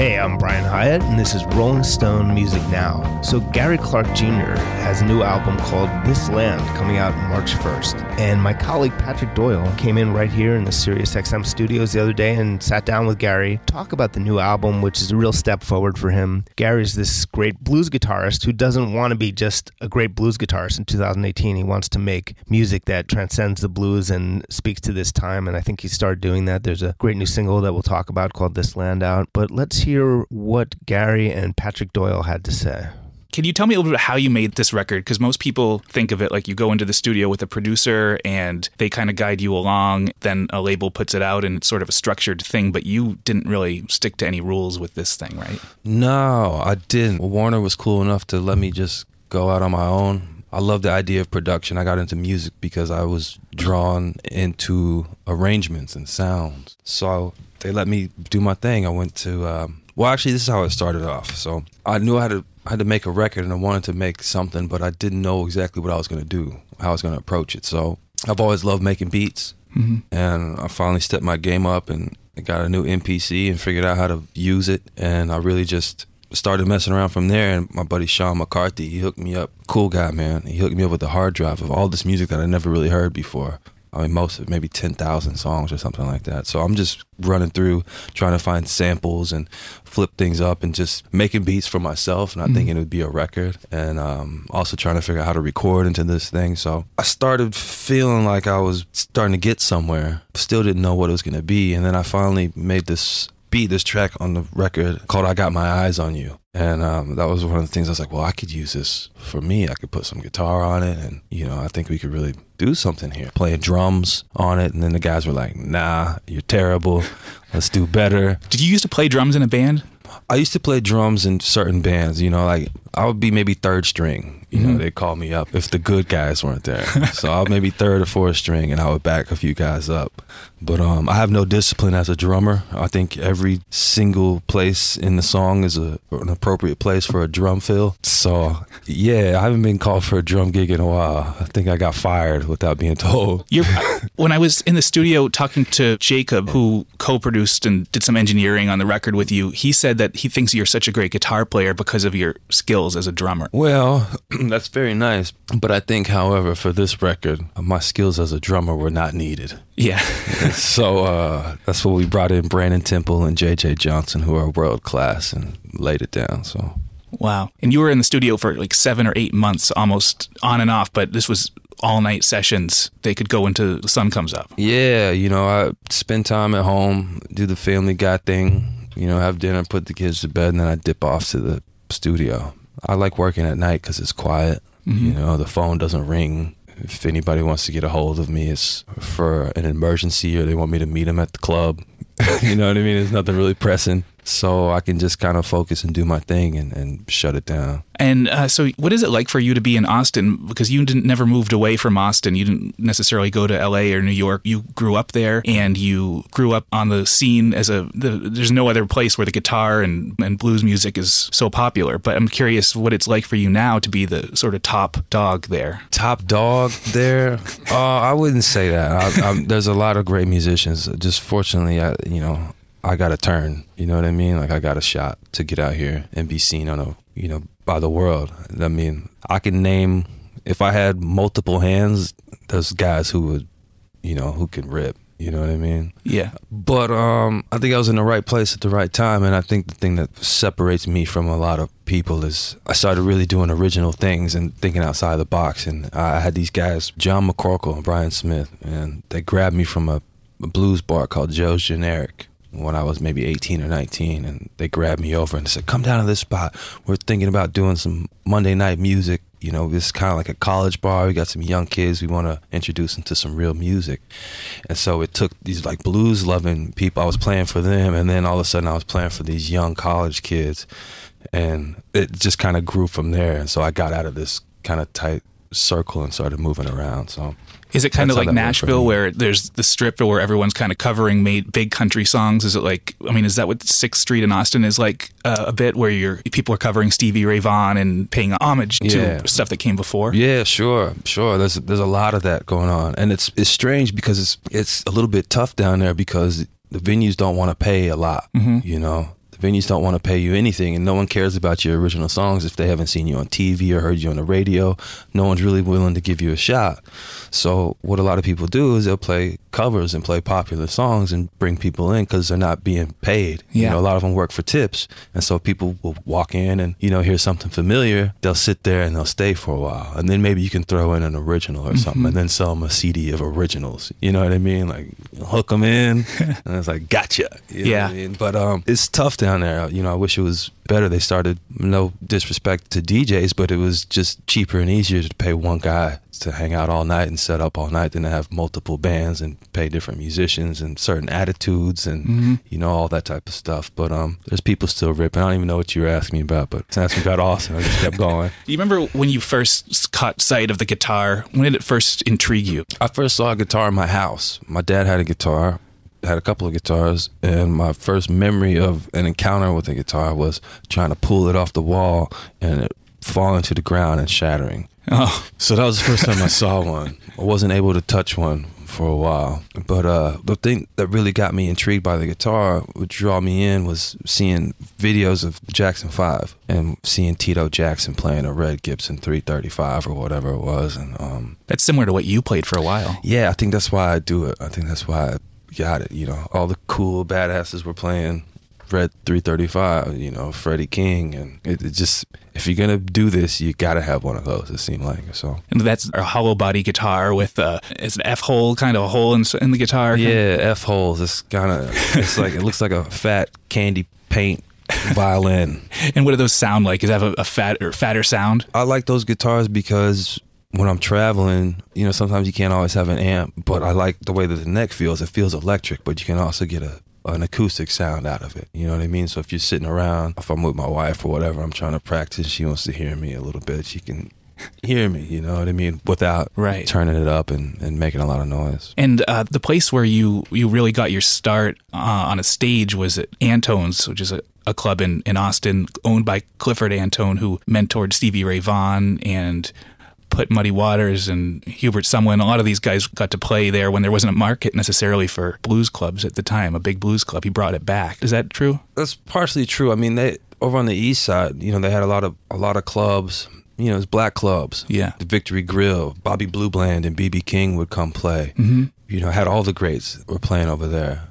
Hey, I'm Brian Hiatt, and this is Rolling Stone Music Now. So, Gary Clark Jr. has a new album called This Land coming out March 1st. And my colleague Patrick Doyle came in right here in the SiriusXM studios the other day and sat down with Gary, to talk about the new album, which is a real step forward for him. Gary's this great blues guitarist who doesn't want to be just a great blues guitarist in 2018. He wants to make music that transcends the blues and speaks to this time. And I think he started doing that. There's a great new single that we'll talk about called This Land Out. But let's hear hear what Gary and Patrick Doyle had to say. Can you tell me a little bit how you made this record? Because most people think of it like you go into the studio with a producer and they kind of guide you along, then a label puts it out and it's sort of a structured thing, but you didn't really stick to any rules with this thing, right? No, I didn't. Warner was cool enough to let me just go out on my own. I love the idea of production. I got into music because I was drawn into arrangements and sounds. So they let me do my thing. I went to um, well, actually, this is how it started off. So I knew I had to I had to make a record, and I wanted to make something, but I didn't know exactly what I was going to do, how I was going to approach it. So I've always loved making beats, mm-hmm. and I finally stepped my game up and got a new MPC and figured out how to use it, and I really just started messing around from there. And my buddy Sean McCarthy, he hooked me up. Cool guy, man. He hooked me up with a hard drive of all this music that I never really heard before. I mean, most of maybe 10,000 songs or something like that. So I'm just running through trying to find samples and flip things up and just making beats for myself, not mm-hmm. thinking it would be a record. And um, also trying to figure out how to record into this thing. So I started feeling like I was starting to get somewhere, still didn't know what it was going to be. And then I finally made this beat, this track on the record called I Got My Eyes on You. And um, that was one of the things I was like, well, I could use this for me. I could put some guitar on it. And, you know, I think we could really do something here. Playing drums on it. And then the guys were like, nah, you're terrible. Let's do better. Did you used to play drums in a band? I used to play drums in certain bands, you know, like I would be maybe third string. You mm-hmm. know, they call me up if the good guys weren't there. so I was maybe third or fourth string, and I would back a few guys up. But um, I have no discipline as a drummer. I think every single place in the song is a, an appropriate place for a drum fill. So yeah, I haven't been called for a drum gig in a while. I think I got fired without being told. when I was in the studio talking to Jacob, who co-produced and did some engineering on the record with you, he said that he thinks you're such a great guitar player because of your skill skills as a drummer. Well, that's very nice. But I think, however, for this record, my skills as a drummer were not needed. Yeah. so uh, that's what we brought in Brannen Temple and JJ Johnson, who are world class, and laid it down. So. Wow. And you were in the studio for like seven or eight months, almost on and off, but this was all night sessions. They could go until the sun comes up. Yeah. You know, I spend time at home, do the family guy thing, you know, have dinner, put the kids to bed, and then I dip off to the studio. I like working at night because it's quiet. Mm-hmm. You know, the phone doesn't ring. If anybody wants to get a hold of me, it's for an emergency or they want me to meet them at the club. you know what I mean? There's nothing really pressing so I can just kind of focus and do my thing and, and shut it down. And uh, so, what is it like for you to be in Austin? Because you didn't never moved away from Austin. You didn't necessarily go to L.A. or New York. You grew up there, and you grew up on the scene as a. The, there's no other place where the guitar and, and blues music is so popular. But I'm curious what it's like for you now to be the sort of top dog there. Top dog there? uh, I wouldn't say that. I, there's a lot of great musicians. Just fortunately, I, you know, I got a turn. You know what I mean? Like I got a shot to get out here and be seen on a you know by the world. I mean, I can name if I had multiple hands, those guys who would, you know, who can rip. You know what I mean? Yeah. But um, I think I was in the right place at the right time, and I think the thing that separates me from a lot of people is I started really doing original things and thinking outside the box. And I had these guys, John McCorkle and Brian Smith, and they grabbed me from a, a blues bar called Joe's Generic when I was maybe 18 or 19, and they grabbed me over and said, "Come down to this spot. We're thinking about doing some Monday night music. You know, it's kind of like a college bar. We got some young kids. We want to introduce them to some real music. And so it took these like blues loving people. I was playing for them. And then all of a sudden I was playing for these young college kids. And it just kind of grew from there. And so I got out of this kind of tight circle and started moving around. So is it kind of like that worked for Nashville where there's the strip or where everyone's kind of covering made big country songs? Is it like I mean, is that what Sixth Street in Austin is like uh, a bit where you're people are covering Stevie Ray Vaughan and paying homage Yeah. to stuff that came before? Yeah, sure, sure. There's there's a lot of that going on, and it's it's strange because it's it's a little bit tough down there because the venues don't want to pay a lot. You know, venues don't want to pay you anything, and no one cares about your original songs if they haven't seen you on TV or heard you on the radio. No one's really willing to give you a shot. So what a lot of people do is they'll play covers and play popular songs and bring people in because they're not being paid. You Yeah. know, a lot of them work for tips, and so people will walk in and you know hear something familiar. They'll sit there and they'll stay for a while, and then maybe you can throw in an original or something, and then sell them a CD of originals. You know what I mean? Like hook them in, and it's like gotcha. You know Yeah. what I mean? But um, it's tough down there. You know, I wish it was better. They started no disrespect to DJs, but it was just cheaper and easier to pay one guy to hang out all night and set up all night than to have multiple bands and pay different musicians and certain attitudes and you know all that type of stuff. But um, there's people still ripping. I don't even know what you were asking me about, but asked me about Austin. I just kept going. Do you remember when you first caught sight of the guitar? When did it first intrigue you? I first saw a guitar in my house. My dad had a guitar, had a couple of guitars, and my first memory of an encounter with a guitar was trying to pull it off the wall and it falling to the ground and shattering. Oh, So that was the first time I saw one. I wasn't able to touch one for a while. But uh, the thing that really got me intrigued by the guitar, what draw me in, was seeing videos of Jackson 5 and seeing Tito Jackson playing a red Gibson 335 or whatever it was. And um, that's similar to what you played for a while. yeah, I think that's why I do it. I think that's why I got it. You know, all the cool badasses were playing Red 335, you know, Freddie King. And it, it just, if you're going to do this, you got to have one of those, it seemed like. So. And that's a hollow body guitar with uh, it's an F hole, kind of a hole in, in the guitar. Yeah, F holes. It's kind of. It's like it looks like a fat candy paint violin. And what do those sound like? Is that a, a fat or fatter sound? I like those guitars because when I'm traveling, you know, sometimes you can't always have an amp, but I like the way that the neck feels. It feels electric, but you can also get a an acoustic sound out of it. You know what I mean? So if you're sitting around, if I'm with my wife or whatever, I'm trying to practice, she wants to hear me a little bit, she can hear me, you know what I mean? Without Right. turning it up and, and making a lot of noise. And uh, the place where you you really got your start uh, on a stage was at Antone's, which is a, a club in, in Austin owned by Clifford Antone, who mentored Stevie Ray Vaughan and put Muddy Waters and Hubert Sumlin. A lot of these guys got to play there when there wasn't a market necessarily for blues clubs at the time, a big blues club. He brought it back. Is that true? that's partially true. I mean, they over on the east side, you know, they had a lot of a lot of clubs. You know, it's black clubs. Yeah. the Victory Grill, Bobby Blue Bland, and BB King would come play. Mm-hmm. You know, had all the greats were playing over there.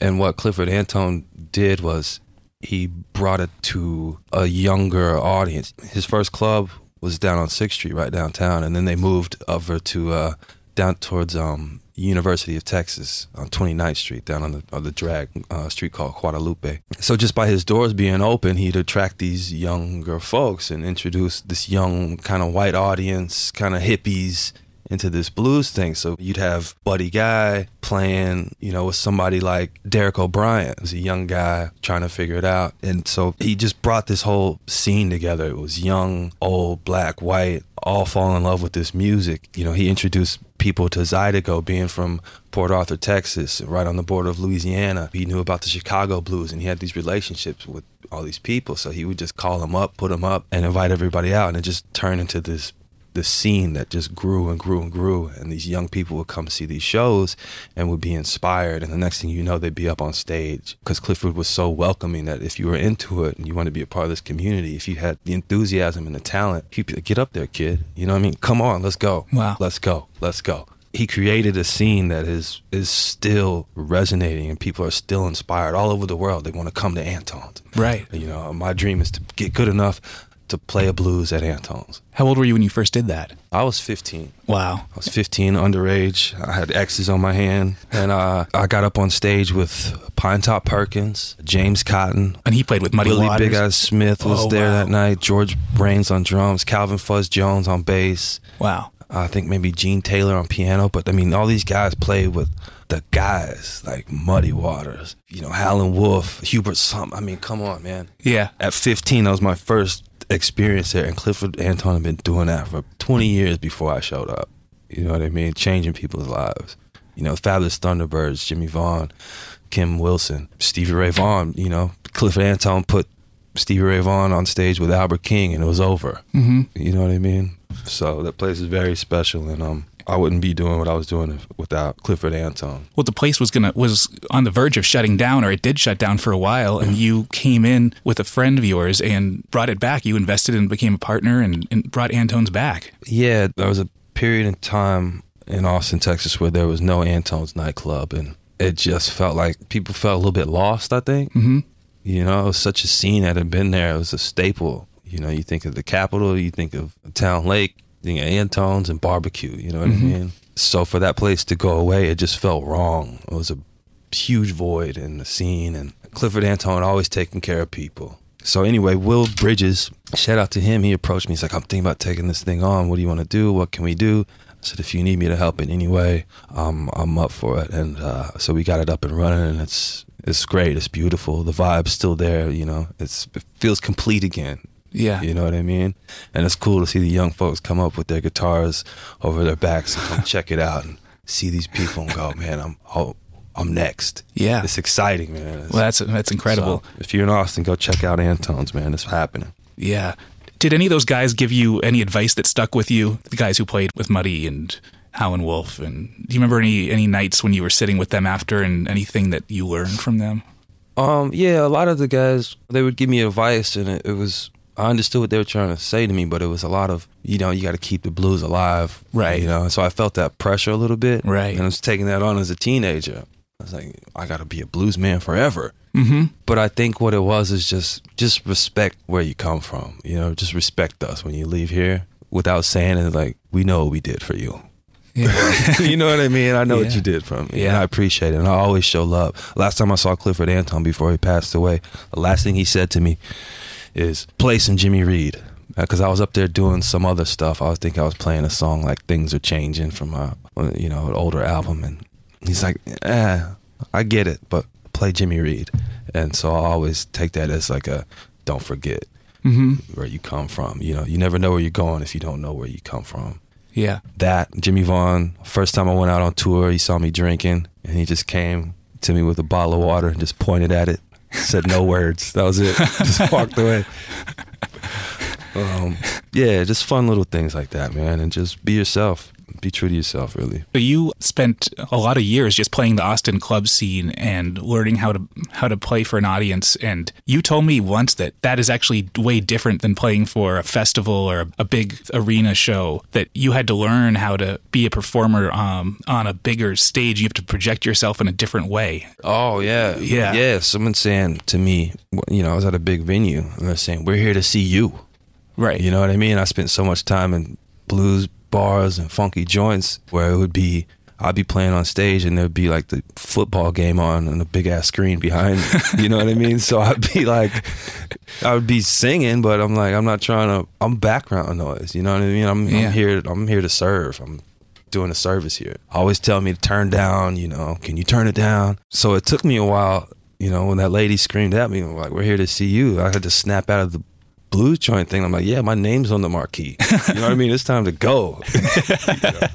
And what Clifford Antone did was he brought it to a younger audience. His first club was down on Sixth Street, right downtown, and then they moved over to uh, down towards um, University of Texas on 29th Street, down on the on the drag uh, street called Guadalupe. So just by his doors being open, he'd attract these younger folks and introduce this young kind of white audience, kind of hippies into this blues thing. So you'd have Buddy Guy playing, you know, with somebody like Derek O'Brien, who's a young guy trying to figure it out. And so he just brought this whole scene together. It was young, old, black, white, all fall in love with this music. You know, he introduced people to Zydeco being from Port Arthur, Texas, right on the border of Louisiana. He knew about the Chicago blues and he had these relationships with all these people. So he would just call them up, put them up, and invite everybody out. And it just turned into this this scene that just grew and grew and grew and these young people would come see these shows and would be inspired and the next thing you know they'd be up on stage because clifford was so welcoming that if you were into it and you wanted to be a part of this community if you had the enthusiasm and the talent he'd be like get up there kid. You know what i mean? Come on let's go. Wow. let's go let's go. He created a scene that is is still resonating and people are still inspired all over the world. They want to come to Antone's. Right. you know my dream is to get good enough to play a blues at Antone's. How old were you when you first did that? I was 15. Wow. I was 15, underage. I had X's on my hand, and uh, I got up on stage with Pinetop Perkins, James Cotton, And he played with Muddy Willie Waters. Big Eyes Smith was Oh, there wow. that night. George Brains on drums, Calvin Fuzz Jones on bass. Wow. I think maybe Gene Taylor on piano. But I mean, all these guys played with the guys like Muddy Waters, you know, Howlin' Wolf, Hubert Sum. I mean, come on, man. Yeah. At 15, that was my first experience there, and Clifford Antone had been doing that for 20 years before I showed up. You know what I mean? Changing people's lives. You know, Fabulous Thunderbirds, Jimmie Vaughan, Kim Wilson, Stevie Ray Vaughan. You know, Clifford Antone put Stevie Ray Vaughan on stage with Albert King, and it was over. Mm-hmm. You know what I mean? So that place is very special, and um, I wouldn't be doing what I was doing if, without Clifford Antone. Well, the place was gonna was on the verge of shutting down, or it did shut down for a while. And you came in with a friend of yours and brought it back. You invested and became a partner, and, and brought Antone's back. Yeah, there was a period in time in Austin, Texas, where there was no Antone's nightclub, and it just felt like people felt a little bit lost. I think, Mm-hmm. you know, it was such a scene that had been there. It was a staple. You know, you think of the Capitol, you think of Town Lake, you know, Antone's and barbecue. You know what I mean? So for that place to go away, it just felt wrong. It was a huge void in the scene, and Clifford Antone always taking care of people. So anyway, Will Bridges, shout out to him. He approached me. He's like, "I'm thinking about taking this thing on. What do you want to do? What can we do?" I said, "If you need me to help in any way, um, I'm up for it." And uh, so we got it up and running, and it's it's great. It's beautiful. The vibe's still there. You know, it's it feels complete again. Yeah. You know what I mean? And it's cool to see the young folks come up with their guitars over their backs and come check it out and see these people and go, man, I'm oh, I'm next. Yeah. It's exciting, man. It's- Well, that's that's incredible. so, if you're in Austin, go check out Antone's, man. It's happening. Yeah. Did any of those guys give you any advice that stuck with you? The guys who played with Muddy and Howlin' Wolf, and do you remember any any nights when you were sitting with them after, and anything that you learned from them? Um, yeah, a lot of the guys they would give me advice, and it, it was I understood what they were trying to say to me, but it was a lot of you know you got to keep the blues alive, Right. You know, so I felt that pressure a little bit, Right. And I was taking that on as a teenager. I was like, I got to be a blues man forever. Mm-hmm. But I think what it was is just just respect where you come from. You know, just respect us when you leave here without saying it. Like we know what we did for you. Yeah. you know what I mean? I know what you did for me. Yeah. And I appreciate it. And I always show love. Last time I saw Clifford Antone before he passed away, the last thing he said to me is play some Jimmy Reed. Because I was up there doing some other stuff. I was think I was playing a song like "Things Are Changing" from a you know an older album, and he's like, "Eh, I get it, but play Jimmy Reed." And so I always take that as like a don't forget mm-hmm. where you come from. You know, you never know where you're going if you don't know where you come from Yeah. that Jimmie Vaughan. First time I went out on tour, he saw me drinking, and he just came to me with a bottle of water and just pointed at it. Said no words. That was it. Just walked away. Um, yeah, just fun little things like that, man, and just be yourself. Be true to yourself, really. So you spent a lot of years just playing the Austin club scene and learning how to how to play for an audience. And you told me once that that is actually way different than playing for a festival or a big arena show. That you had to learn how to be a performer um, on a bigger stage. You have to project yourself in a different way. Oh yeah, Yeah. yeah. Someone saying to me, you know, I was at a big venue, and they're saying, "We're here to see you." Right. You know what I mean? I spent so much time in blues bars and funky joints where it would be I'd be playing on stage and there'd be like the football game on and a big ass screen behind me. You know what I mean? So I'd be like I would be singing, but I'm like I'm not trying to I'm background noise. You know what I mean? I'm, Yeah. I'm here I'm here to serve. I'm doing a service here. Always tell me to turn down, you know, can you turn it down? So it took me a while, you know, when that lady screamed at me, like, we're here to see you. I had to snap out of the blues joint thing. I'm like, yeah, my name's on the marquee. You know what I mean? It's time to go. You know?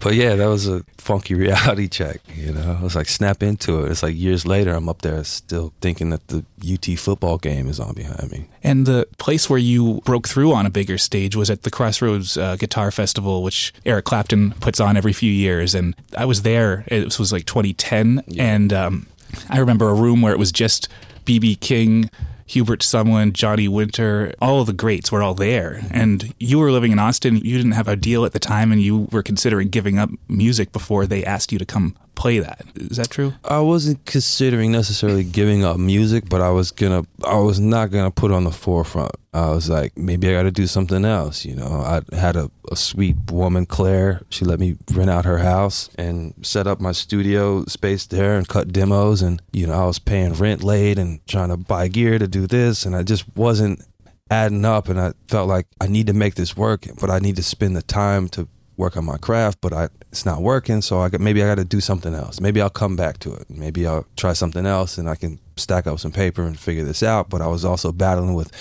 But yeah, that was a funky reality check. You know, I was like, snap into it. It's like years later, I'm up there still thinking that the UT football game is on behind me. And the place where you broke through on a bigger stage was at the Crossroads uh, Guitar Festival, which Eric Clapton puts on every few years. And I was there. It was like 2010, and um, I remember a room where it was just BB King. Hubert Sumlin, Johnny Winter, all of the greats were all there. And you were living in Austin. You didn't have a deal at the time, and you were considering giving up music before they asked you to come play that. Is that true? I wasn't considering necessarily giving up music, but I was gonna, I was not gonna put on the forefront. I was like, maybe I got to do something else. You know, I had a, a sweet woman, Claire. She let me rent out her house and set up my studio space there and cut demos. And, you know, I was paying rent late and trying to buy gear to do this. And I just wasn't adding up. And I felt like I need to make this work, but I need to spend the time to work on my craft, but I, it's not working. So I maybe I got to do something else. Maybe I'll come back to it. Maybe I'll try something else and I can stack up some paper and figure this out. But I was also battling with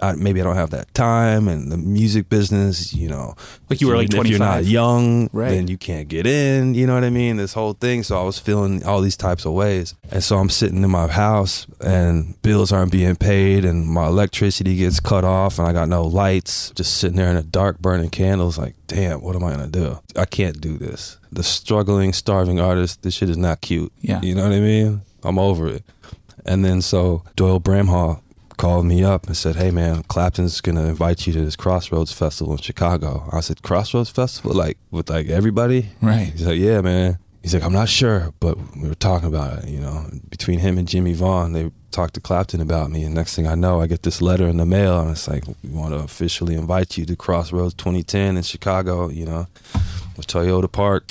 I, maybe I don't have that time and the music business, you know. Like you were like if you're not young, Right. then you can't get in, you know what I mean? This whole thing. So I was feeling all these types of ways. And so I'm sitting in my house and bills aren't being paid and my electricity gets cut off and I got no lights, just sitting there in the dark burning candles like, damn, what am I going to do? I can't do this. The struggling, starving artist, this shit is not cute. Yeah. You know what I mean? I'm over it. And then so Doyle Bramhall called me up and said, "Hey man, Clapton's gonna invite you to this Crossroads Festival in Chicago." I said, "Crossroads Festival, like with like everybody?" Right. He's like, "Yeah, man." He's like, "I'm not sure, but we were talking about it. You know, between him and Jimmie Vaughan, they talked to Clapton about me, and next thing I know, I get this letter in the mail, and it's like, we want to officially invite you to Crossroads 2010 in Chicago. You know, with Toyota Park.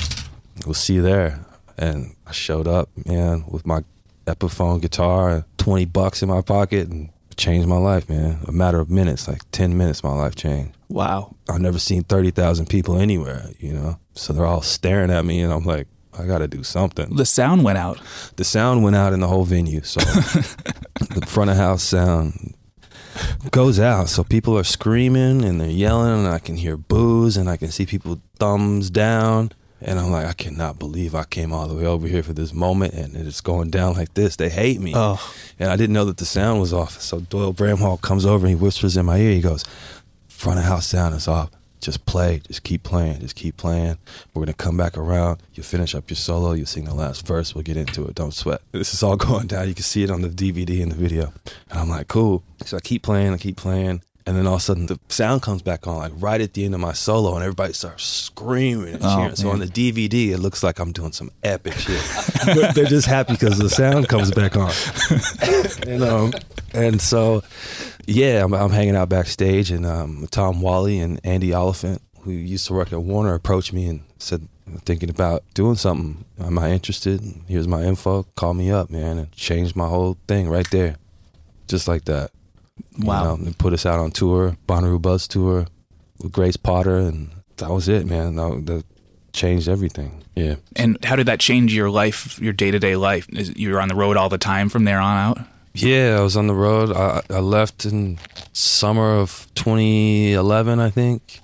We'll see you there." And I showed up, man, with my Epiphone guitar, and 20 bucks in my pocket, and changed my life, man. A matter of minutes, like 10 minutes, my life changed. Wow. I've never seen 30,000 people anywhere, you know? So they're all staring at me, and I'm like, I got to do something. The sound went out. The sound went out in the whole venue. So the front of house sound goes out. So people are screaming and they're yelling, and I can hear boos, and I can see people thumbs down. And I'm like, I cannot believe I came all the way over here for this moment, and it's going down like this. They hate me. Oh. And I didn't know that the sound was off. So Doyle Bramhall comes over and he whispers in my ear. He goes, "Front of house sound is off. Just play. Just keep playing. Just keep playing. We're gonna come back around. You finish up your solo. You sing the last verse. We'll get into it. Don't sweat. This is all going down. You can see it on the DVD and the video. And I'm like, cool. So I keep playing. I keep playing. And then all of a sudden the sound comes back on, like right at the end of my solo, and everybody starts screaming and Oh, so on the DVD, it looks like I'm doing some epic shit. They're just happy because the sound comes back on. and um, and so yeah, I'm, I'm hanging out backstage, and um, Tom Whalley and Andy Olyphant, who used to work at Warner, approached me and said, "I'm thinking about doing something. Am I interested? Here's my info. Call me up, man." And changed my whole thing right there, just like that. You Wow. know, and put us out on tour, Bonnaroo Buzz tour with Grace Potter, and that was it, man. That, that changed everything. Yeah. And how did that change your life, your day to day life? Is, you were on the road all the time from there on out? Yeah, I was on the road. I, I left in summer of 2011, I think,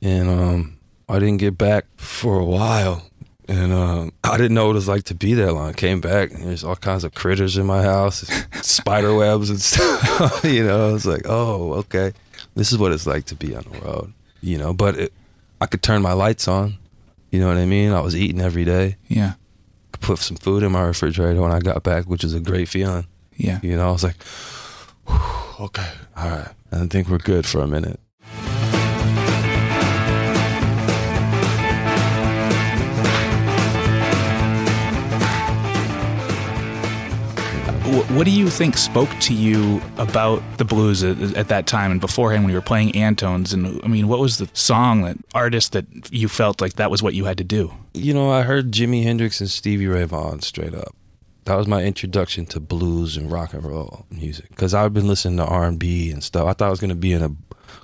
and um, I didn't get back for a while. And um, I didn't know what it was like to be that long. Came back, and there's all kinds of critters in my house, spider webs and stuff. you know, I was like, oh, okay, this is what it's like to be on the road. You know, but it, I could turn my lights on. You know what I mean? I was eating every day. Yeah. Could put some food in my refrigerator when I got back, which is a great feeling. Yeah. You know, I was like, okay, all right. I think we're good for a minute. What do you think spoke to you about the blues at, at that time and beforehand when you were playing Antones? And I mean, what was the song, that artist that you felt like that was what you had to do? You know, I heard Jimi Hendrix and Stevie Ray Vaughan straight up. That was my introduction to blues and rock and roll music because I've been listening to R and B and stuff. I thought I was gonna be in a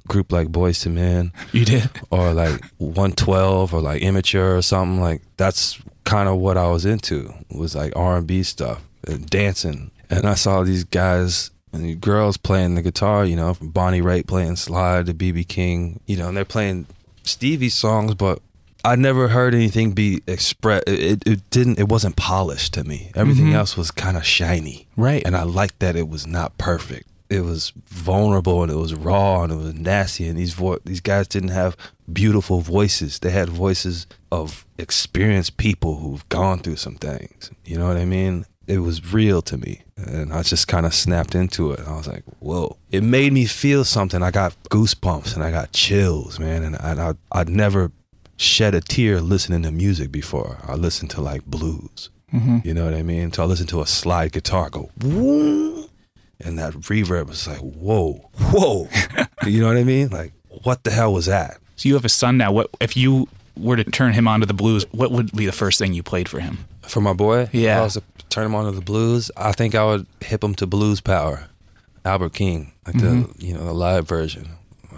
group like Boyz II Men You did? or like 112 or like Immature or something like. That's kind of what I was into was like R and B stuff and dancing. And I saw these guys and these girls playing the guitar, you know, from Bonnie Raitt playing slide to BB King, you know, and they're playing Stevie's songs, but I never heard anything be expressed. It, it, didn't. It wasn't polished to me. Everything mm-hmm. else was kind of shiny, Right. And I liked that it was not perfect. It was vulnerable and it was raw and it was nasty. And these vo- these guys didn't have beautiful voices. They had voices of experienced people who've gone through some things. You know what I mean? It was real to me, and I just kind of snapped into it. I was like, "Whoa!" It made me feel something. I got goosebumps and I got chills, man. And I, I I'd never shed a tear listening to music before. I listened to like blues. Mm-hmm. You know what I mean? So I listened to a slide guitar go, woo, and that reverb was like, whoa, whoa. you know what I mean? Like, what the hell was that? So you have a son now. What if you were to turn him onto the blues? What would be the first thing you played for him? For my boy, Yeah. I was to turn him on to the blues. I think I would hip him to Blues Power, Albert King, like the mm-hmm. you know the live version.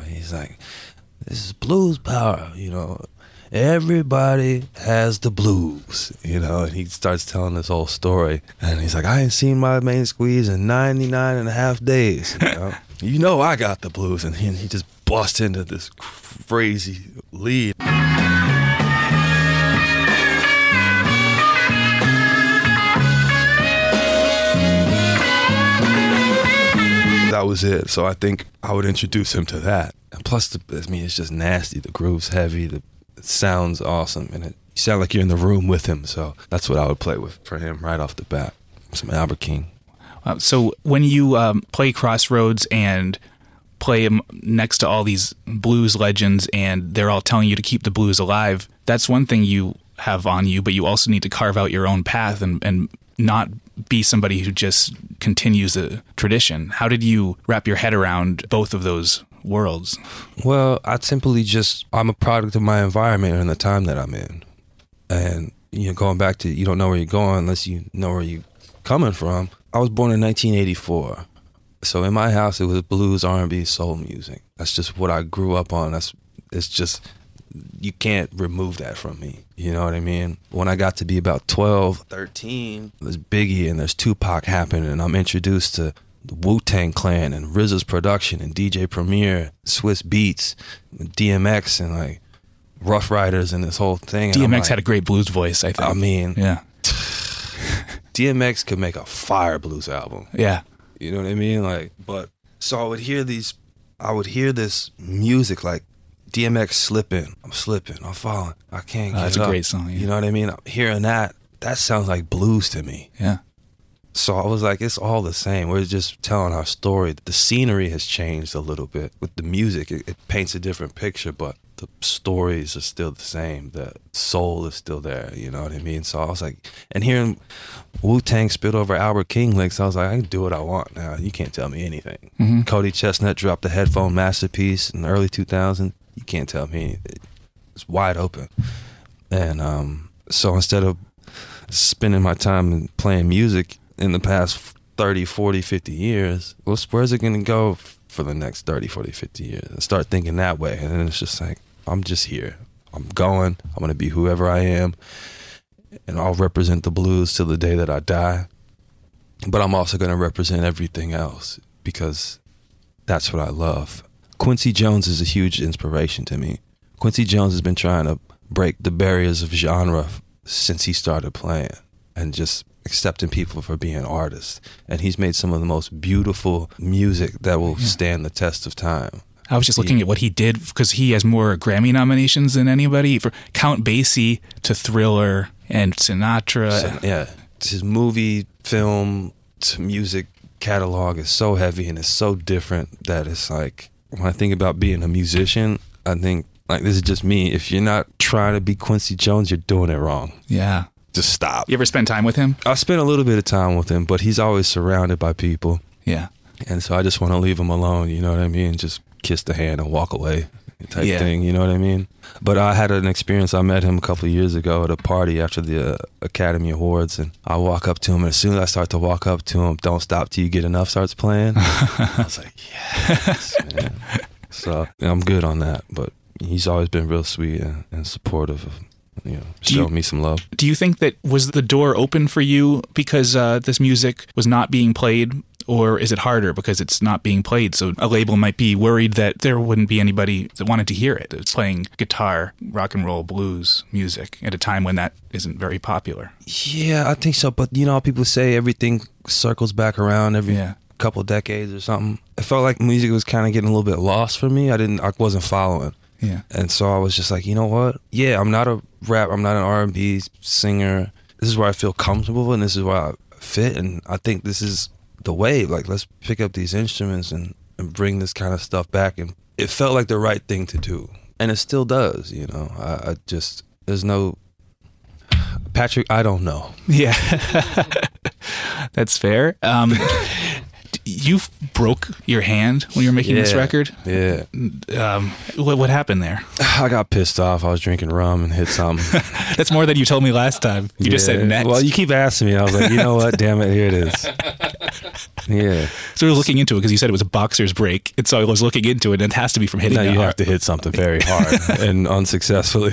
He's like, "This is Blues Power," you know. Everybody has the blues, you know, and he starts telling this whole story. And he's like, I ain't seen my main squeeze in 99 and a half days. You know, you know I got the blues. And he, he just busts into this crazy lead. Was it. So I think I would introduce him to that. And plus, the, I mean, it's just nasty. The groove's heavy. The it sounds awesome, and it you sound like you're in the room with him. So that's what I would play with for him right off the bat. Some Albert King. Uh, so when you um, play Crossroads and play 'em next to all these blues legends, and they're all telling you to keep the blues alive, that's one thing you have on you. But you also need to carve out your own path and and not be somebody who just continues the tradition. How did you wrap your head around both of those worlds? Well, I simply just I'm a product of my environment and the time that I'm in, and you know, going back to you don't know where you're going unless you know where you're coming from. I was born in 1984, so in my house it was blues, R&B, soul music. That's just what I grew up on. That's it's just you can't remove that from me. You know what I mean? When I got to be about 12, 13, there's Biggie and there's Tupac happening, and I'm introduced to the Wu Tang Clan and RZA's production and DJ Premier, Swizz Beatz, DMX, and like Ruff Ryders and this whole thing. And DMX like, had a great blues voice. I think. I mean, yeah, DMX could make a fire blues album. yeah, You know what I mean? Like, but so I would hear these, I would hear this music like DMX slipping. I'm slipping. I'm falling. I can't Oh, get that's a great song, yeah. You know what I mean? I'm hearing that. That sounds like blues to me. yeah. So I was like, it's all the same. We're just telling our story. The scenery has changed a little bit with the music. It, it paints a different picture, but the stories are still the same. The soul is still there. You know what I mean? So I was like, and hearing Wu Tang spit over Albert King licks, I was like, I can do what I want now. You can't tell me anything. Mm-hmm. Cody ChesnuTT dropped the headphone masterpiece in the early 2000s. You can't tell me. It's wide open. And um, so instead of spending my time playing music in the past 30, 40, 50 years, where's it going to go for the next 30, 40, 50 years? And start thinking that way. And then it's just like, I'm just here. I'm going. I'm going to be whoever I am. And I'll represent the blues till the day that I die. But I'm also going to represent everything else because that's what I love. Quincy Jones is a huge inspiration to me. Quincy Jones has been trying to break the barriers of genre since he started playing and just accepting people for being artists. And he's made some of the most beautiful music that will stand the test of time. I was just looking at what he did because he has more Grammy nominations than anybody. For Count Basie to Thriller and Sinatra. Yeah, his movie, film, to music catalog is so heavy and it's so different that it's like when I think about being a musician, I think like this is just me. If you're not trying to be Quincy Jones, you're doing it wrong. yeah. Just stop. You ever spend time with him? I spent a little bit of time with him, but he's always surrounded by people, Yeah. and so I just want to leave him alone. You know what I mean? Just kiss the hand and walk away, type Yeah. thing. You know what I mean? But I had an experience. I met him a couple of years ago at a party after the uh, Academy Awards, and I walk up to him, and as soon as I start to walk up to him, "Don't Stop Till You Get Enough" starts playing. I was like, yes, man. So I'm good on that, but he's always been real sweet and, and supportive of, you know, Do you- showing me some love. Do you think that was the door open for you because uh, this music was not being played? Or is it harder because it's not being played? So a label might be worried that there wouldn't be anybody that wanted to hear it. It's playing guitar, rock and roll, blues music at a time when that isn't very popular. Yeah, I think so. But you know, people say everything circles back around every Yeah. couple decades or something. It felt like music was kind of getting a little bit lost for me. I didn't, I wasn't following, Yeah. and so I was just like, you know what? Yeah, I'm not a rap. I'm not an R and B singer. This is where I feel comfortable, and this is where I fit. And I think this is the way. Like, let's pick up these instruments and and bring this kind of stuff back. And it felt like the right thing to do and it still does. You know, I, I just there's no Patrick. I don't know. Yeah, that's fair. Um, you broke your hand when you were making this record. Yeah, Um, what, what happened there? I got pissed off. I was drinking rum and hit something. That's more than you told me last time. You just said Yeah. next. Well, you keep asking me. I was like, you know what? Damn it, here it is. Yeah. so we were looking into it because you said it was a boxer's break, and so I was looking into it, and it has to be from hitting. Now you hard. have to hit something very hard and unsuccessfully.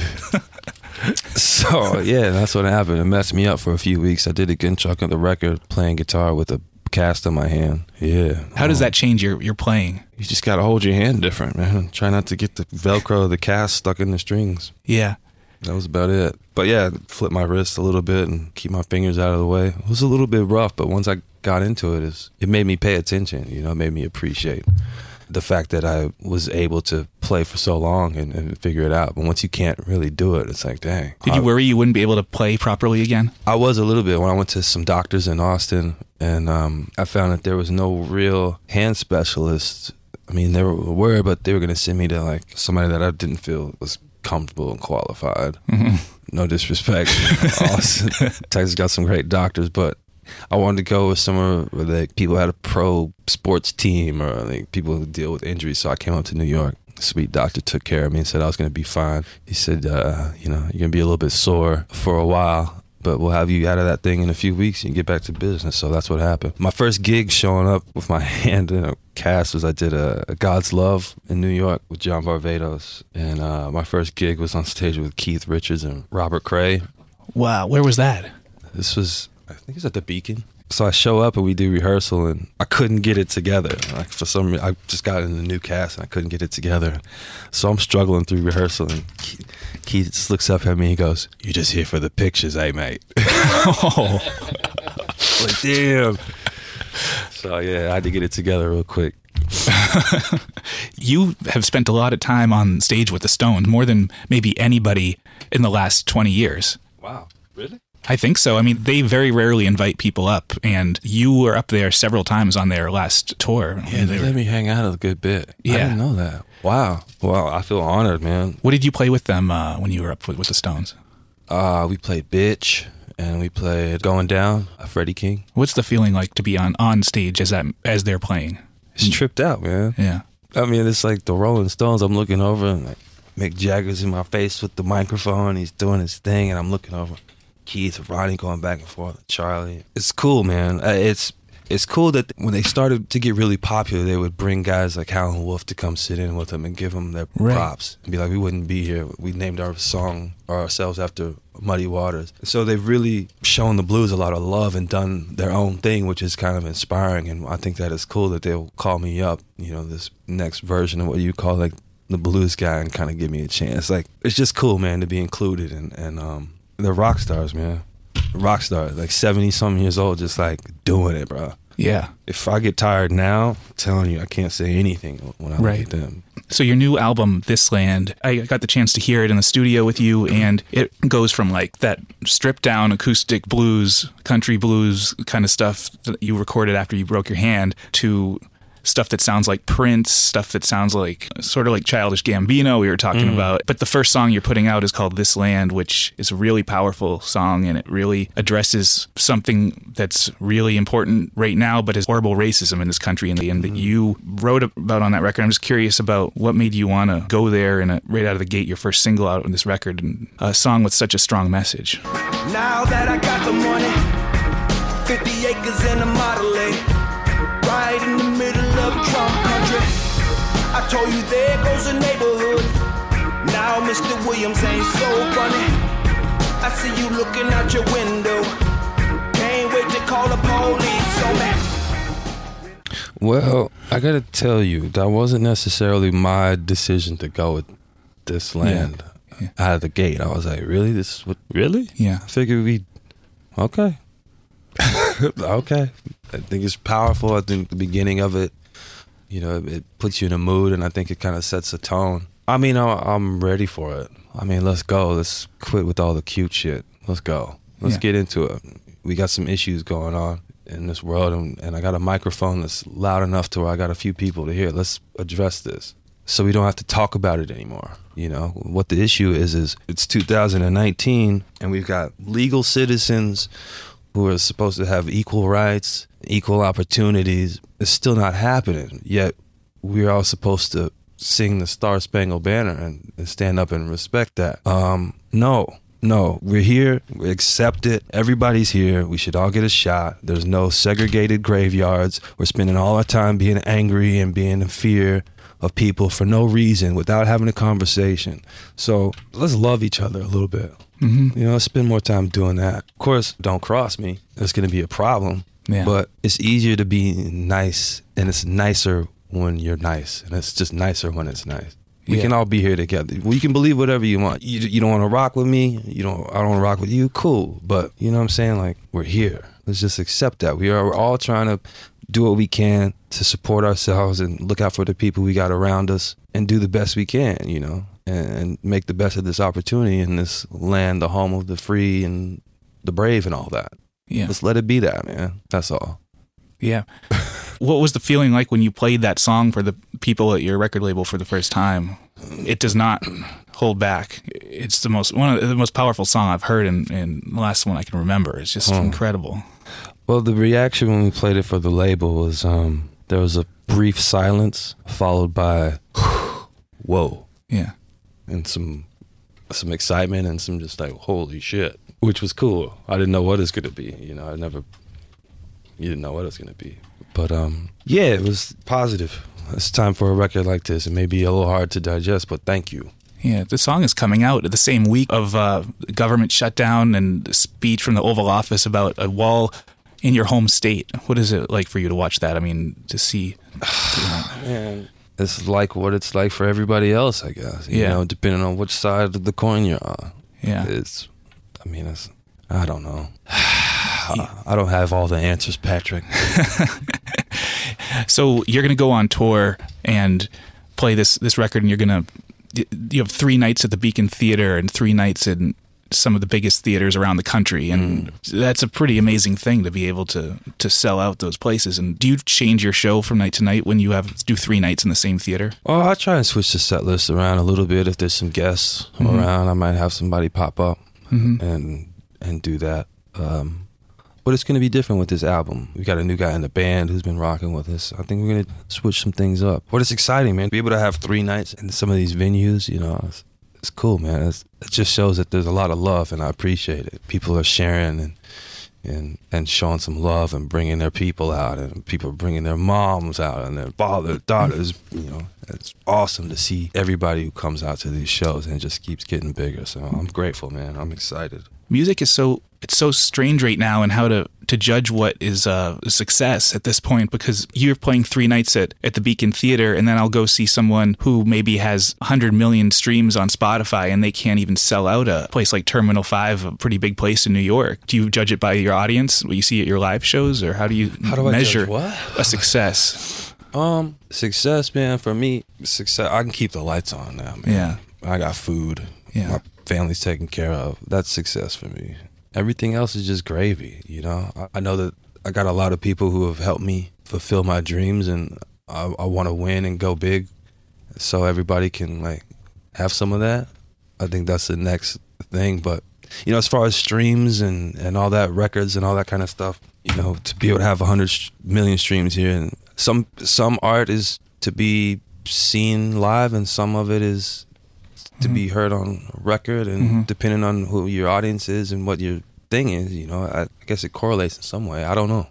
so yeah, that's what happened. It messed me up for a few weeks. I did a good chunk of the record playing guitar with a cast in my hand. Yeah. How does that change your your playing? You just got to hold your hand different, man. Try not to get the Velcro of the cast stuck in the strings. Yeah. That was about it. But yeah, flip my wrist a little bit and keep my fingers out of the way. It was a little bit rough, but once I got into it, it made me pay attention. You know, it made me appreciate the fact that I was able to play for so long and, and figure it out. But once you can't really do it, it's like, dang. Did you worry you wouldn't be able to play properly again? I was a little bit when I went to some doctors in Austin, and um, I found that there was no real hand specialist. I mean, there were, but they were going to send me to like somebody that I didn't feel was comfortable and qualified. No disrespect, Austin, Texas got some great doctors, but I wanted to go with somewhere where like people had a pro sports team or like people who deal with injuries. So I came up to New York. Sweet doctor took care of me and said I was going to be fine. He said, uh, you know, you're going to be a little bit sore for a while, but we'll have you out of that thing in a few weeks and get back to business. So that's what happened. My first gig showing up with my hand in a cast was I did a, a God's Love in New York with John Varvatos. And uh, my first gig was on stage with Keith Richards and Robert Cray. Wow. Where was that? This was, I think it was at the Beacon. So I show up and we do rehearsal, and I couldn't get it together. Like for some reason, I just got in the new cast and I couldn't get it together. So I'm struggling through rehearsal, and Keith, Keith just looks up at me. He goes, "You just here for the pictures, eh, mate?" Oh, like, damn. So yeah, I had to get it together real quick. you have spent a lot of time on stage with the Stones, more than maybe anybody in the last 20 years. Wow, really? I think so. I mean, they very rarely invite people up, and you were up there several times on their last tour. Yeah, they were- let me hang out a good bit. Yeah. I didn't know that. Wow. Wow, I feel honored, man. what did you play with them uh, when you were up with, with the Stones? Uh, we played "Bitch" and we played "Going Down" Freddie King. What's the feeling like to be on, on stage as that as they're playing? It's tripped out, man. Yeah. I mean, it's like the Rolling Stones. I'm looking over and like Mick Jagger's in my face with the microphone. He's doing his thing, and I'm looking over. Keith, Ronnie going back and forth. Charlie. It's cool, man. Uh, It's it's cool that when they started to get really popular, they would bring guys like Howlin' Wolf to come sit in with them and give them their Right. props and be like, "We wouldn't be here. We named our song or ourselves after Muddy Waters." So they've really shown the blues a lot of love and done their own thing, which is kind of inspiring. And I think that is cool that they'll call me up. You know, this next version of what you call like the blues guy and kind of give me a chance. Like it's just cool, man, to be included and and um, they're rock stars, man. Rock stars, like seventy something years old, just like doing it, bro. Yeah. If I get tired now, I'm telling you, I can't say anything when I Right. look at them. So your new album, This Land, I got the chance to hear it in the studio with you, and it goes from like that stripped down acoustic blues, country blues kind of stuff that you recorded after you broke your hand to stuff that sounds like Prince, stuff that sounds like sort of like Childish Gambino we were talking about. But the first song you're putting out is called This Land, which is a really powerful song and it really addresses something that's really important right now, but is horrible racism in this country and, and that you wrote about on that record. I'm just curious about what made you want to go there and uh, right out of the gate, your first single out on this record and a song with such a strong message. Now that I got the money, 50 acres and a Model Trump country. I told you there goes a neighborhood. Now Mr. Williams ain't so funny. I see you looking out your window. Can't wait to call the police on me. Well, I gotta tell you, that wasn't necessarily my decision to go with this land Yeah. out of the gate. I was like, really? This is what? Really? Yeah. I figured we, okay, okay. I think it's powerful. I think the beginning of it, you know, it puts you in a mood, and I think it kind of sets a tone. I mean, I'm ready for it. I mean, let's go. Let's quit with all the cute shit. Let's go. Let's Yeah. get into it. We got some issues going on in this world, and, and I got a microphone that's loud enough to where I got a few people to hear. Let's address this. so we don't have to talk about it anymore. You know, what the issue is is it's 2019 and we've got legal citizens who are supposed to have equal rights, equal opportunities. It's still not happening. Yet we're all supposed to sing the Star Spangled Banner and, and stand up and respect that. Um, no, no, we're here. We accept it. Everybody's here. We should all get a shot. There's no segregated graveyards. We're spending all our time being angry and being in fear of people for no reason without having a conversation. So let's love each other a little bit. Mm-hmm. You know, let's spend more time doing that. Of course, don't cross me. It's going to be a problem. Yeah. But it's easier to be nice, and it's nicer when you're nice, and it's just nicer when it's nice. We Yeah. can all be here together. We can believe whatever you want. You, you don't want to rock with me. You don't. I don't want to rock with you. Cool. But you know what I'm saying? Like we're here. Let's just accept that we are we're all trying to do what we can to support ourselves and look out for the people we got around us and do the best we can. You know, and, and make the best of this opportunity in this land, the home of the free and the brave and all that. Yeah. Let's let it be that, man. That's all. Yeah. what was the feeling like when you played that song for the people at your record label for the first time? It does not hold back. It's the most one of the most powerful song I've heard in, in the last one I can remember. It's just incredible. Well, the reaction when we played it for the label was um, there was a brief silence followed by whoa Yeah. and some some excitement and some just like holy shit, which was cool. I didn't know what it's gonna be. You know, I never you didn't know what it's gonna be, but um, yeah, it was positive. It's time for a record like this. It may be a little hard to digest, but thank you. Yeah, the song is coming out the same week of uh, government shutdown and speech from the Oval Office about a wall in your home state. What is it like for you to watch that? I mean, to see. And it's like what it's like for everybody else, I guess. You Yeah. know, depending on which side of the coin you're on. Yeah. It's, I mean, it's, I don't know. I don't have all the answers, Patrick. So you're going to go on tour and play this this record, and you're going to you have three nights at the Beacon Theater and three nights in some of the biggest theaters around the country, and mm. that's a pretty amazing thing to be able to to sell out those places. And do you change your show from night to night when you have do three nights in the same theater? Well, I try and switch the set list around a little bit. If there's some guests mm-hmm. around, I might have somebody pop up and and do that. Um, but it's going to be different with this album. We got a new guy in the band who's been rocking with us. I think we're going to switch some things up. But it's exciting, man. Be able to have three nights in some of these venues, you know, it's, it's cool, man. It's, it just shows that there's a lot of love, and I appreciate it. People are sharing and and and showing some love and bringing their people out, and people bringing their moms out and their father, daughters. You know, it's awesome to see everybody who comes out to these shows and just keeps getting bigger. So I'm grateful, man. I'm excited. music is so it's so strange right now and how to to judge what is uh, a success at this point because you're playing three nights at, at the Beacon Theater and then I'll go see someone who maybe has 100 million streams on Spotify and they can't even sell out a place like Terminal 5 a pretty big place in New York do you judge it by your audience what you see at your live shows or how do you How do measure a success Um, success, man. For me, success. I can keep the lights on now, man. Yeah. I got food. Yeah. My family's taken care of. That's success for me. Everything else is just gravy. You know. I, I know that I got a lot of people who have helped me fulfill my dreams, and I, I want to win and go big, so everybody can like have some of that. I think that's the next thing. But you know, as far as streams and and all that, records and all that kind of stuff, you know, to be able to have hundred sh- million streams here, and some some art is to be seen live, and some of it is to be mm-hmm. heard on record, and mm-hmm. depending on who your audience is and what your thing is, you know, I, I guess it correlates in some way. I don't know.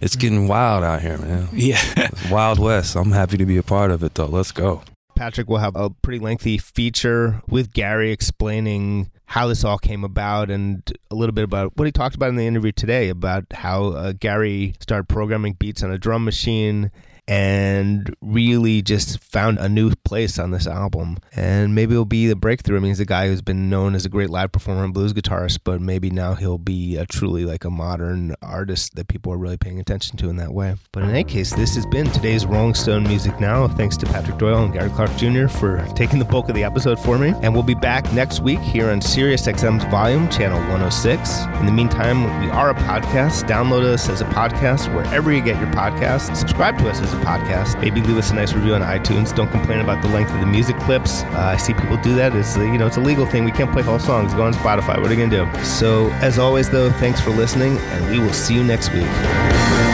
It's getting mm-hmm. wild out here, man. yeah Wild West. I'm happy to be a part of it, though. Let's go. Patrick will have a pretty lengthy feature with Gary explaining how this all came about and a little bit about what he talked about in the interview today about how uh, Gary started programming beats on a drum machine and really just found a new place on this album. And maybe it'll be the breakthrough. I mean, he's a guy who's been known as a great live performer and blues guitarist, but maybe now he'll be a truly like a modern artist that people are really paying attention to in that way. But in any case, this has been today's Rolling Stone Music Now. Thanks to Patrick Doyle and Gary Clark Jr. for taking the bulk of the episode for me. And we'll be back next week here on Sirius XM's Volume, Channel 106. In the meantime, we are a podcast. Download us as a podcast wherever you get your podcasts. Subscribe to us as the podcast. Maybe leave us a nice review on iTunes. Don't complain about the length of the music clips. Uh, I see people do that. It's you know it's a legal thing. We can't play whole songs. Go on Spotify. What are you gonna do? So as always, though, thanks for listening, and we will see you next week.